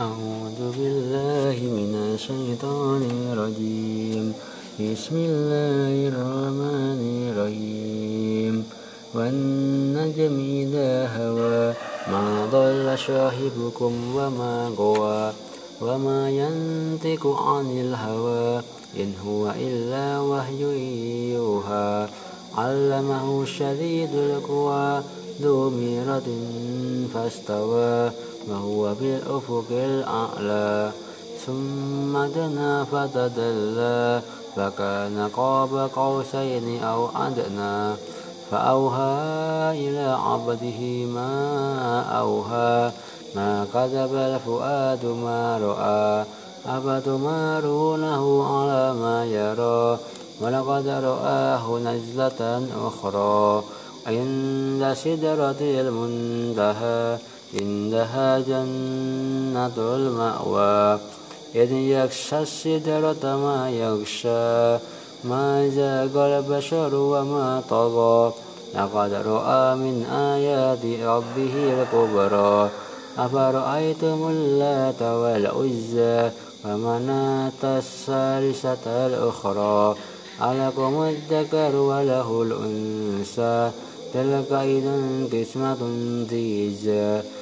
أعوذ بالله من الشيطان الرجيم. بسم الله الرحمن الرحيم. والنجم إذا هوى ما ضل صاحبكم وما غوى وما ينطق عن الهوى إن هو إلا وحي يوحى. علمه شديد القوى ذو مرة فاستوى. وهو بالأفق الأعلى ثم دنا فتدلى فكان قاب قوسين أو أدنى فأوهى إلى عبده ما أوهى ما كذب الفؤاد ما رأى أفتمارونه على ما يرى ولقد رآه نزلة أخرى عند سدرة المنتهى عندها جنة المأوى. إذ يغشى السدرة ما يغشى ما زاغ البشر وما طغى. لقد رأى من آيات ربه الكبرى. أفرأيتم اللات والعزى ومناة الثالثة الأخرى؟ ألكم الذكر وله الأنثى. تلك إذا قسمة ضيزى.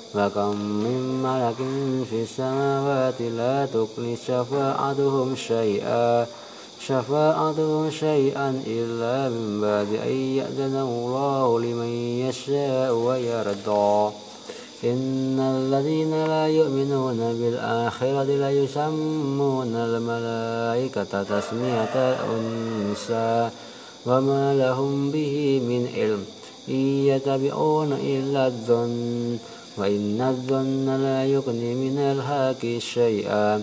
وكم من ملك في السماوات لا تغني شفاعتهم شيئا شفاعتهم شيئا إلا من بعد أن يأذن الله لمن يشاء ويرضى. إن الذين لا يؤمنون بالآخرة لا يسمون الملائكة تسمية الأنثى وما لهم به من علم. إن يتبعون إلا الظن وإن الظن لا يغني من الحق شيئا.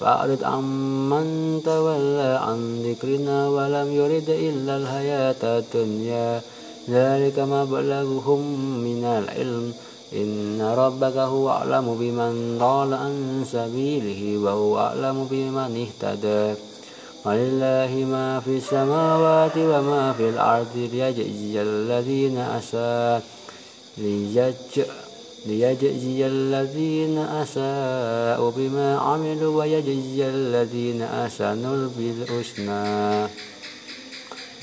فأعرض عمن تولى عن ذكرنا ولم يرد إلا الحياة الدنيا. ذلك مبلغهم من العلم. إن ربك هو أعلم بمن ضل عن سبيله وهو أعلم بمن اهتدى. ولله ما في السماوات وما في الأرض ليجزي الذين أساءوا ليجزي الذين أساءوا بما عملوا ويجزي الذين أحسنوا بالحسنى.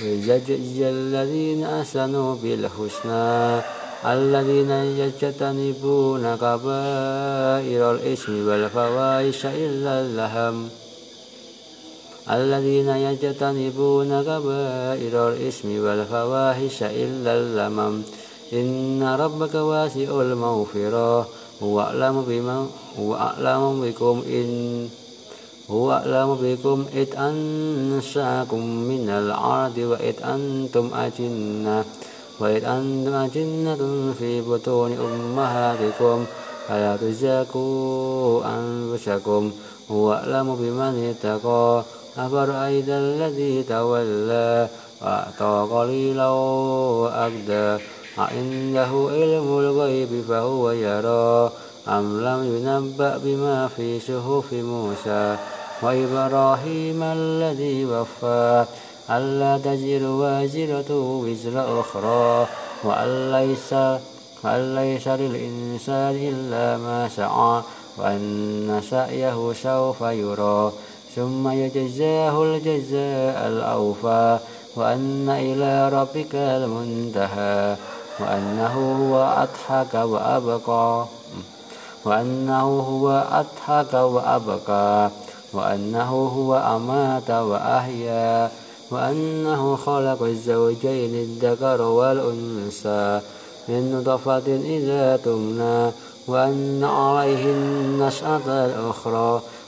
ويجزي الذين أحسنوا بالحسنى. الذين يجتنبون كبائر الإثم والفواحش إلا اللهم. الذين يجتنبون كبائر الإثم والفواحش إلا اللمم. إن ربك واسع المغفرة. هو أعلم بمن هو أعلم بكم إن هو أعلم بكم إذ أنشأكم من الأرض وإذ أنتم أجنة وإذ أنتم أجنة في بطون أمهاتكم. فلا تزكوا أنفسكم. هو أعلم بمن اتقى. أفرأيت الذي تولى وأعطى قليلا وأكدى أعنده علم الغيب فهو يرى أم لم ينبأ بما في صحف موسى وإبراهيم الذي وفى ألا تزر وازرة وزر أخرى وأن ليس وأن ليس للإنسان إلا ما سعى وأن سعيه سوف يرى ثم يجزاه الجزاء الأوفى وأن إلى ربك المنتهى وأنه هو أضحك وأبقى. وأنه هو أضحك وأبقى وأنه هو أمات وأحيا وأنه خلق الزوجين الذكر والأنثى. من نطفة إذا تمنى وأن عليه النشأة الأخرى.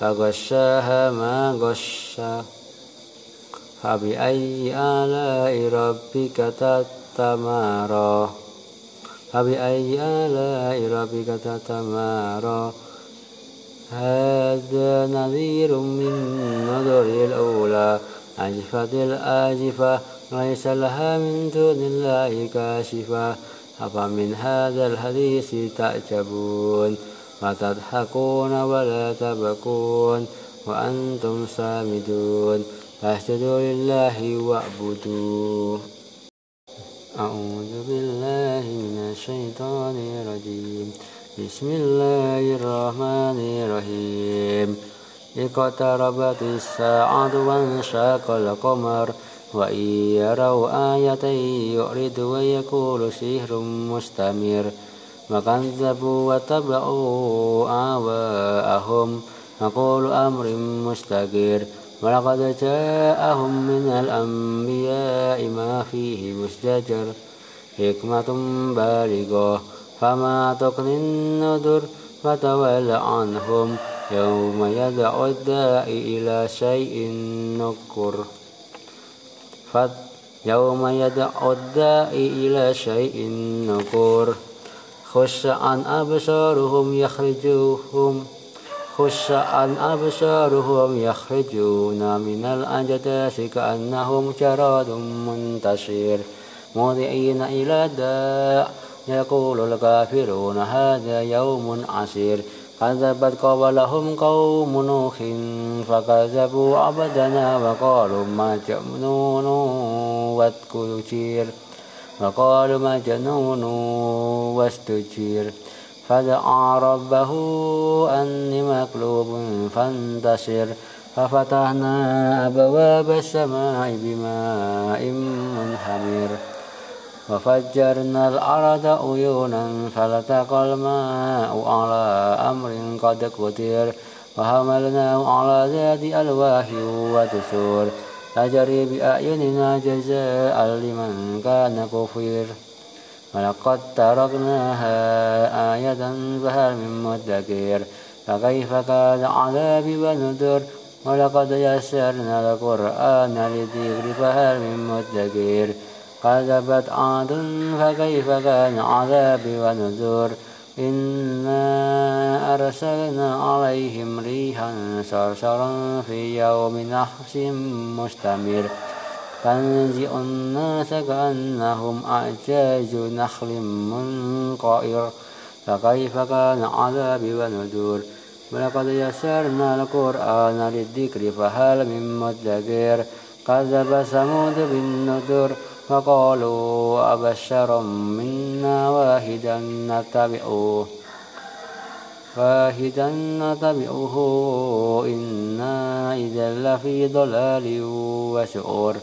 فغشاها ما غشا. فبأي آلاء ربك تتمارى فبأي آلاء ربك تتمارى هذا نذير من نذر الأولى. أجفت الآجفة ليس لها من دون الله كاشفة. أفمن هذا الحديث تعجبون؟ وتضحكون ولا تبكون وأنتم سامدون فاسجدوا لله واعبدوا أعوذ بالله من الشيطان الرجيم. بسم الله الرحمن الرحيم. اقتربت الساعة وانشاق القمر وإن يروا آية يعرض ويقول سحر مستمر. وكذبوا واتبعوا آواءهم وقول أمر مستقر. ولقد جاءهم من الأنبياء ما فيه مزدجر حكمة بالغة. فما تغني النذر فتول عنهم. يوم يدعو الداعي إلى شيء نكر. يوم يدعو الداعي إلى شيء نكر. خش عن أبصارهم يخرجوهم خش عن أبصارهم يخرجون من الأجداث كأنهم جراد منتشر. مضيئين إلى الداع يقول الكافرون هذا يوم عسير كذبت قبلهم قوم نوح فكذبوا عبدنا وقالوا مجنون واستجير وقالوا مجنون واستجير. فدعا ربه أني مقلوب فانتصر ففتحنا أبواب السماء بماء منهمر. وفجرنا الأرض عيونا فالتقى الماء على أمر قد قدر وحملناه على ذات ألواح ودسور. تجري بأعيننا جزاء لمن كان كفير. ولقد تركناها آية فهل من مدكر. فكيف كان عذابي ونذر ولقد يسرنا القرآن للذكر فهل من مدكر. كذبت عاد فكيف كان عذابي ونذر إنا أرسلنا عليهم ريحا صرصرا في يوم نحس مستمر تنزع الناس كأنهم أعجاز نخل منقعر فكيف كان عذابي ونذر ولقد يسرنا القرآن للذكر فهل من مدكر كذب ثمود بالنذر فقالوا أبشر منا واحدا نتبعه واحدا نتبعه. إنا إذا لفي ضلال وسعور.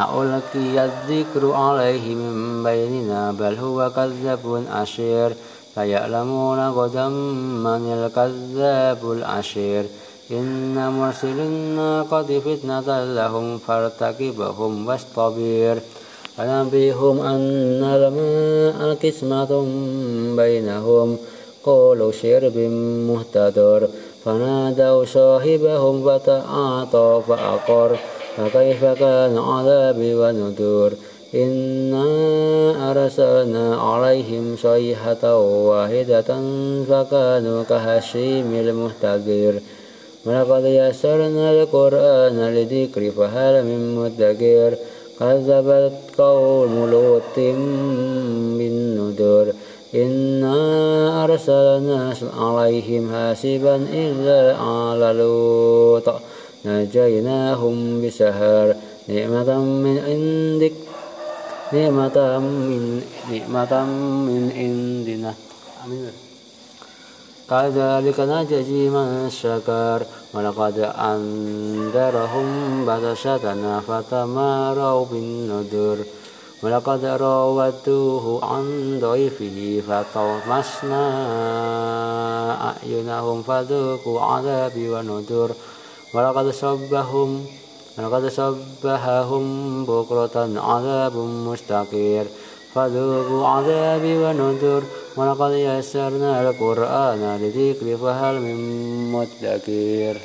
ألقي الذكر عليه من بيننا بل هو كذاب أشير فيعلمون غدا من الكذاب الأشير إن مرسل الناقة فتنة لهم فارتكبهم واصطبر. فنبيهم أن الماء قسمة بينهم. قولوا شرب مهتدر. فنادوا صاحبهم فتعاطى فأقر. فكيف كان عذابي ونذور إنا أرسلنا عليهم صيحة واحدة فكانوا كهشيم المهتدر. ولقد يسرنا القرآن لذكر فهل من مدكر؟ كذبت قوم لوط بالنذر. إنا أرسلنا عليهم حاسبا إلا على لوط. نجيناهم بسهر نعمة من عندك. نعمة من نعمة من عندنا. كذلك نجزي من شكر ولقد أنذرهم بطشتنا فتماروا بالنذر ولقد راودوه عن ضيفه فطمسنا أعينهم فذوقوا عذابي ونذر ولقد صبهم ولقد صبحهم بكرة عذاب مستقير فذوقوا عذابي ونذر ولقد يسرنا القرآن لذكر فهل من مدكر.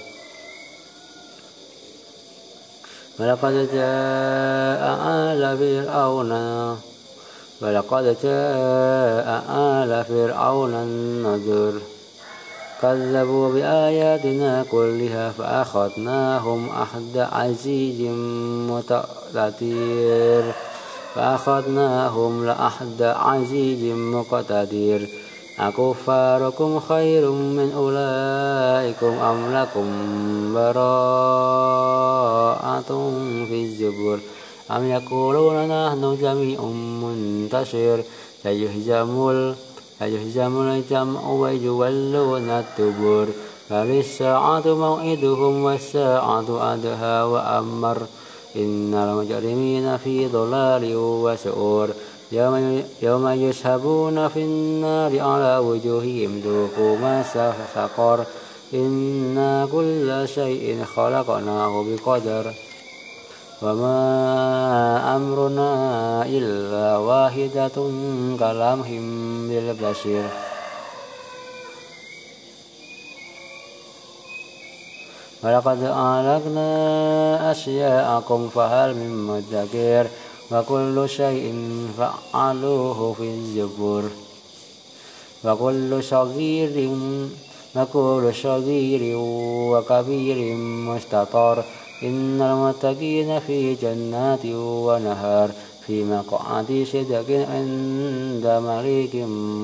ولقد جاء آل فرعون ولقد جاء آل فرعون النذر. كذبوا بآياتنا كلها فأخذناهم أخذ عزيز مقتدر فأخذناهم لأحد عزيز مقتدر. أكفاركم خير من أولئكم أم لكم براءة في الزبر؟ أم يقولون نحن جميع منتشر. سيهزم سيهزم الجمع ويولون الدبر. فللساعة موعدهم والساعة أدهى وأمر. إن المجرمين في ضلال وسعور. يوم, يوم يسحبون في النار على وجوههم ذوقوا ما سقر إنا كل شيء خلقناه بقدر. وما أمرنا إلا واحدة كلمح بالبشر. ولقد أهلكنا أشياءكم فهل من مدكر وكل شيء فعلوه في الزبور وكل صغير وكل صغير وكبير مستطر إن المتقين في جنات ونهار في مقعد صدق عند مليك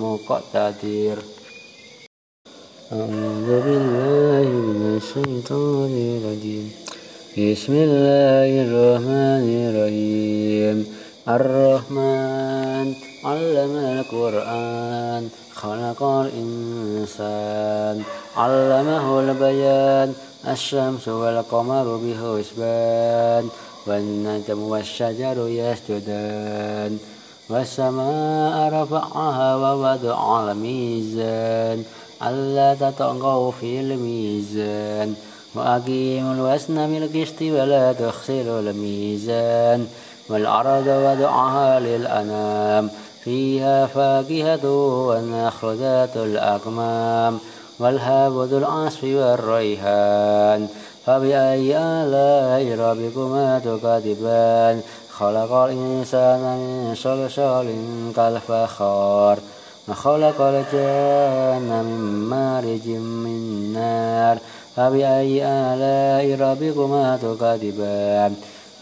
مقتدر أعوذ بالله من الشيطان الرجيم بسم الله الرحمن الرحيم الرحمن علم القرآن خلق الإنسان علمه البيان الشمس والقمر بحسبان والنجم والشجر يسجدان والسماء رفعها ووضع الميزان ألا تطغوا في الميزان. وأقيموا الوزن بالقسط ولا تخسروا الميزان. والأرض وضعها للأنام. فيها فاكهة والنخل ذات الأكمام والهاب ذو العصف والريحان. فبأي آلاء ربكما تكذبان؟ خلق الإنسان من صلصال كالفخار. وخلق الجن من مارج من نار فبأي آلاء ربكما تكذبان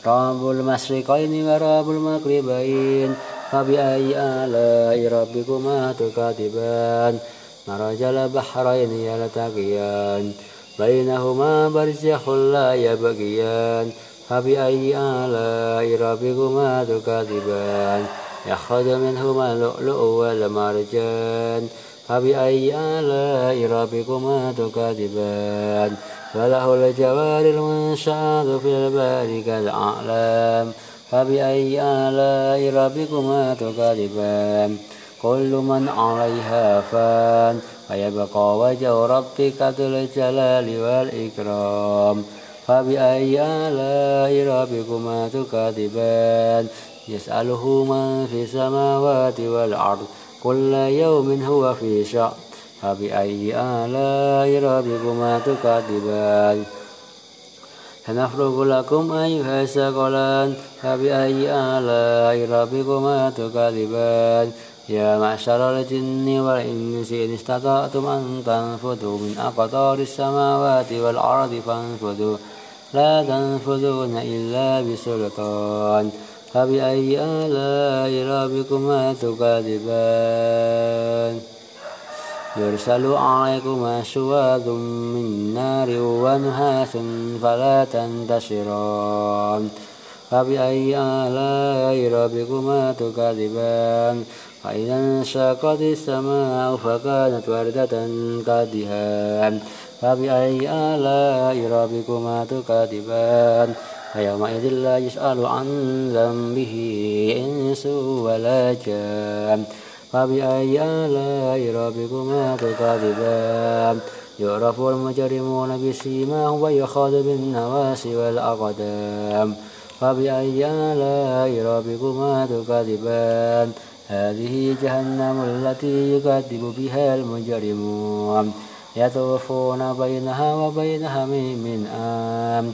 رب المشرقين ورب المغربين فبأي آلاء ربكما تكذبان مرج البحرين يلتقيان بينهما برزخ لا يبغيان فبأي آلاء ربكما تكذبان يخرج منهما اللؤلؤ والمرجان فبأي آلاء ربكما تكذبان؟ فله الجوار المنشآت في البار كالأعلام فبأي آلاء ربكما تكذبان؟ كل من عليها فان ويبقى وجه ربك ذو الجلال والإكرام. فبأي آلاء ربكما تكذبان؟ يسأله من في السماوات والأرض كل يوم هو في شأن. فبأي آلاء ربكما تكذبان؟ سنفرغ لكم أيها الثقلان فبأي آلاء ربكما تكذبان؟ يا معشر الجن والإنس إن استطعتم أن تنفذوا من أقطار السماوات والأرض فانفذوا. لا تنفذون إلا بسلطان. فبأي آلاء ربكما تكذبان؟ يرسل عليكما شواذ من نار ونحاس فلا تنتشران. فبأي آلاء ربكما تكذبان؟ فإذا انشقت السماء فكانت وردة كالدهان. فبأي آلاء ربكما تكذبان؟ فيومئذ لا يسأل عن ذنبه إنس ولا جان. فبأي آلاء ربكما تكذبان؟ يعرف المجرمون بسيماهم ويخاذ بالنواسي والأقدام. فبأي آلاء ربكما تكذبان؟ هذه جهنم التي يكذب بها المجرمون. يطوفون بينها وبين حميم من آم.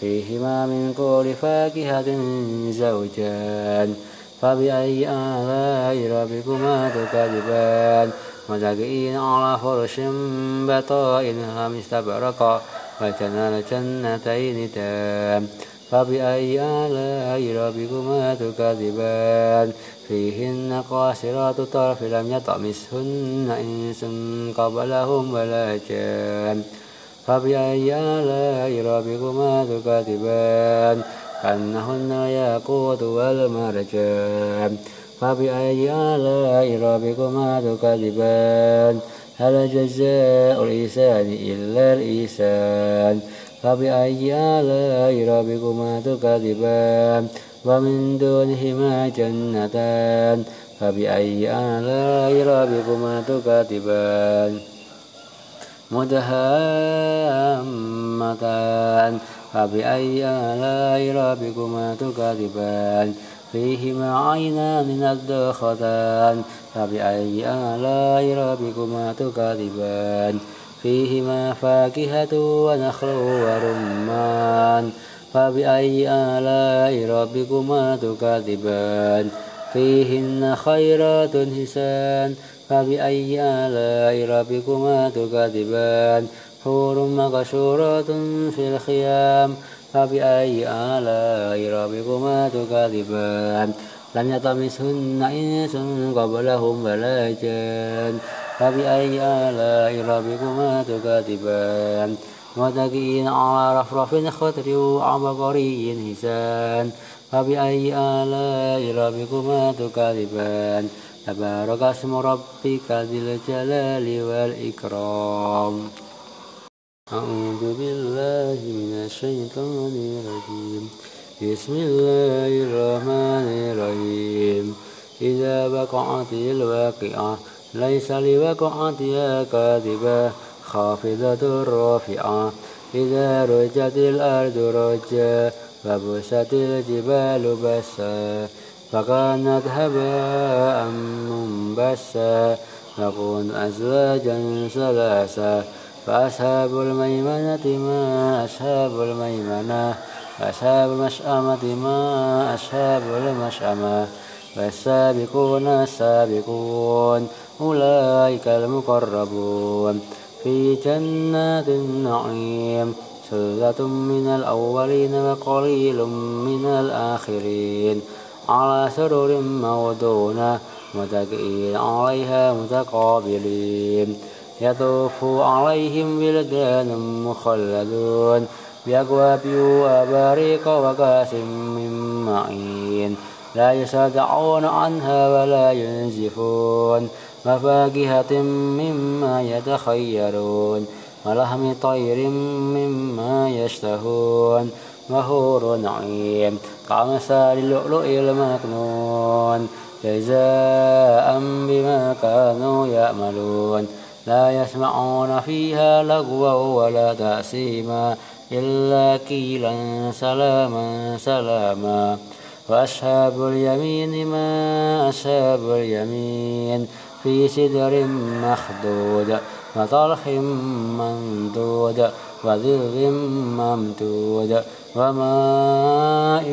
فيهما من كل فاكهة زوجان. فبأي آلاء ربكما تكذبان؟ متكئين على فرش بطائنها مستبرقا وجنى جنتين تام. فبأي آلاء ربكما تكذبان؟ فيهن قاصرات الطرف لم يطمسهن إنس قبلهم ولا جان. فبأي آلاء ربكما تكذبان؟ كأنهن ياقوت والمرجان فبأي آلاء ربكما تكذبان هل جزاء الإحسان إلا الإحسان فبأي آلاء ربكما تكذبان ومن دونهما جنتان فبأي آلاء ربكما تكذبان مدهامتان. فبأي آلاء ربكما تكذبان؟ فيهما عينان نضختان فبأي آلاء ربكما تكذبان؟ فيهما فاكهة ونخل ورمان. فبأي آلاء ربكما تكذبان؟ فيهن خيرات حسان. فبأي آلاء ربكما تكذبان؟ حور مقشورات في الخيام. فبأي آلاء ربكما تكذبان؟ لم يطمسهن إنس قبلهم ولا جان. فبأي آلاء ربكما تكذبان؟ متكئين على رفرف خضر وعبقري حسان. فبأي آلاء ربكما تكذبان؟ تبارك اسم ربك ذي الجلال والإكرام. أعوذ بالله من الشيطان الرجيم. بسم الله الرحمن الرحيم. إذا وقعت الواقعة ليس لوقعتها كاذبة. خافضة رافعة. إذا رجت الأرض رجا وبست الجبال بسا فكانت هباء منبسا نكون أزواجا ثلاثا. فأصحاب الميمنة ما أصحاب الميمنة. وأصحاب المشأمة ما أصحاب المشأمة. والسابقون السابقون. أولئك المقربون. في جنات النعيم. ثلة من الأولين وقليل من الآخرين. على سرر موضونة متكئين عليها متقابلين. يطوف عليهم بلدان مخلدون. بأكواب وأباريق وكاس من معين. لا يصدعون عنها ولا ينزفون. وفاكهة مما يتخيرون. ولحم طير مما يشتهون. وهور نعيم كأمثال اللؤلؤ المكنون. جزاء بما كانوا يعملون لا يسمعون فيها لغوا ولا تأسيما إلا قيلا سلاما سلاما. وأصحاب اليمين ما أصحاب اليمين. في سدر مخدود وطرح ممدود وظل ممدود وماء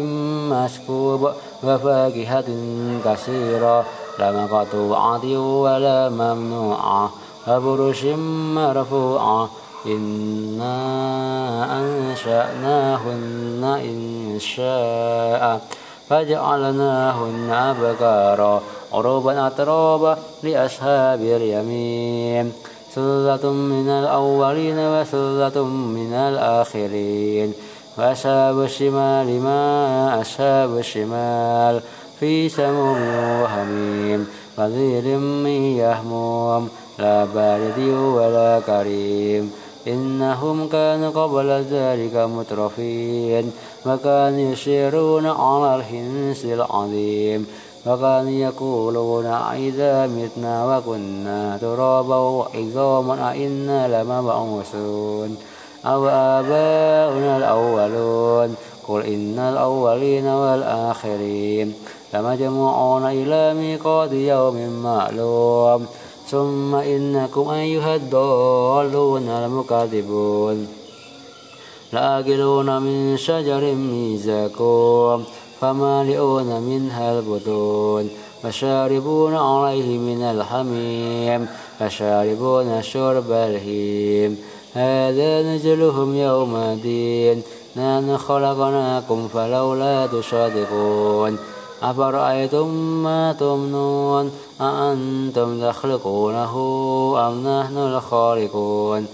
مسكوب وفاكهة كثيرة لا مقطوعة ولا ممنوعة وبرش مرفوعة إنا أنشأناهن إن شاء فجعلناهن أبكارا عروبا أترابا لأصحاب اليمين سلة من الأولين وسلة من الآخرين. وأصحاب الشمال ما أصحاب الشمال في سموم وحميم وظيل من يهموم لا بارد ولا كريم. إنهم كانوا قبل ذلك مترفين. وكانوا يشيرون على الحنس العظيم. وكانوا يقولون إذا متنا وكنا ترابا وعظاما أئنا لمبعوثون أو آباؤنا الأولون قل إن الأولين والآخرين لمجموعون إلى ميقات يوم معلوم ثم إنكم أيها الضالون المكذبون لآكلون من شجر من زقوم فمالئون منها البطون فشاربون عليه من الحميم فشاربون شرب الهيم. هذا نزلهم يوم الدين نحن خلقناكم فلولا تصدقون أفرأيتم ما تمنون؟ أأنتم تخلقونه أم نحن الخالقون؟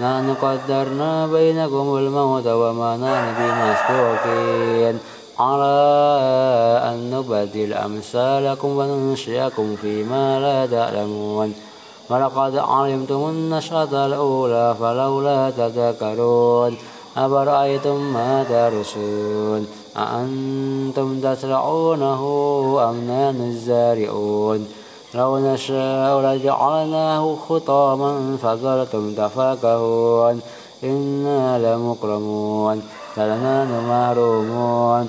نحن قدرنا بينكم الموت وما نحن بمسبوقين. على أن نبدل أمثالكم وننشئكم فيما لا تعلمون. ولقد علمتم النشأة الأولى فلولا تذكرون. أفرأيتم ما ترسون أأنتم تزرعونه أم نحن الزارعون؟ لو نشاء لجعلناه خطاما فظلتم تفاكهون إنا لمكرمون. فلنحن محرومون؟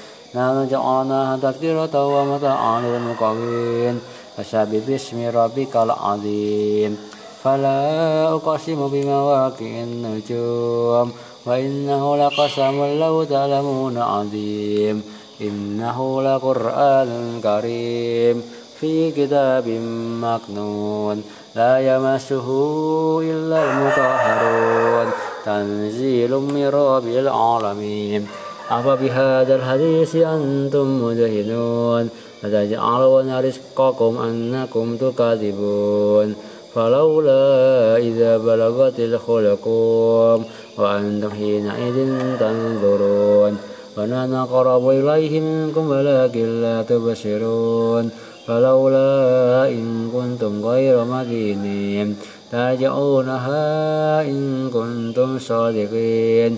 نحن جعلناها تذكرة ومتاعا للمقوين فسبح باسم ربك العظيم فلا أقسم بمواقع النجوم وإنه لقسم لو تعلمون عظيم إنه لقرآن كريم في كتاب مكنون لا يمسه إلا المطهرون تنزيل من رب العالمين أفبهذا الحديث أنتم مدهنون فتجعلون رزقكم أنكم تكذبون. فلولا إذا بلغت الخلقوم وأنتم حينئذ تنظرون. ونحن أقرب إليه منكم ولكن لا تبصرون. فلولا إن كنتم غير مدينين. ترجعونها إن كنتم صادقين.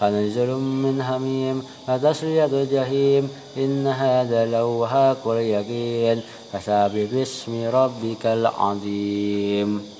فنزل من حميم فتسلية الجحيم إن هذا لو حق اليقين فسابح باسم ربك العظيم.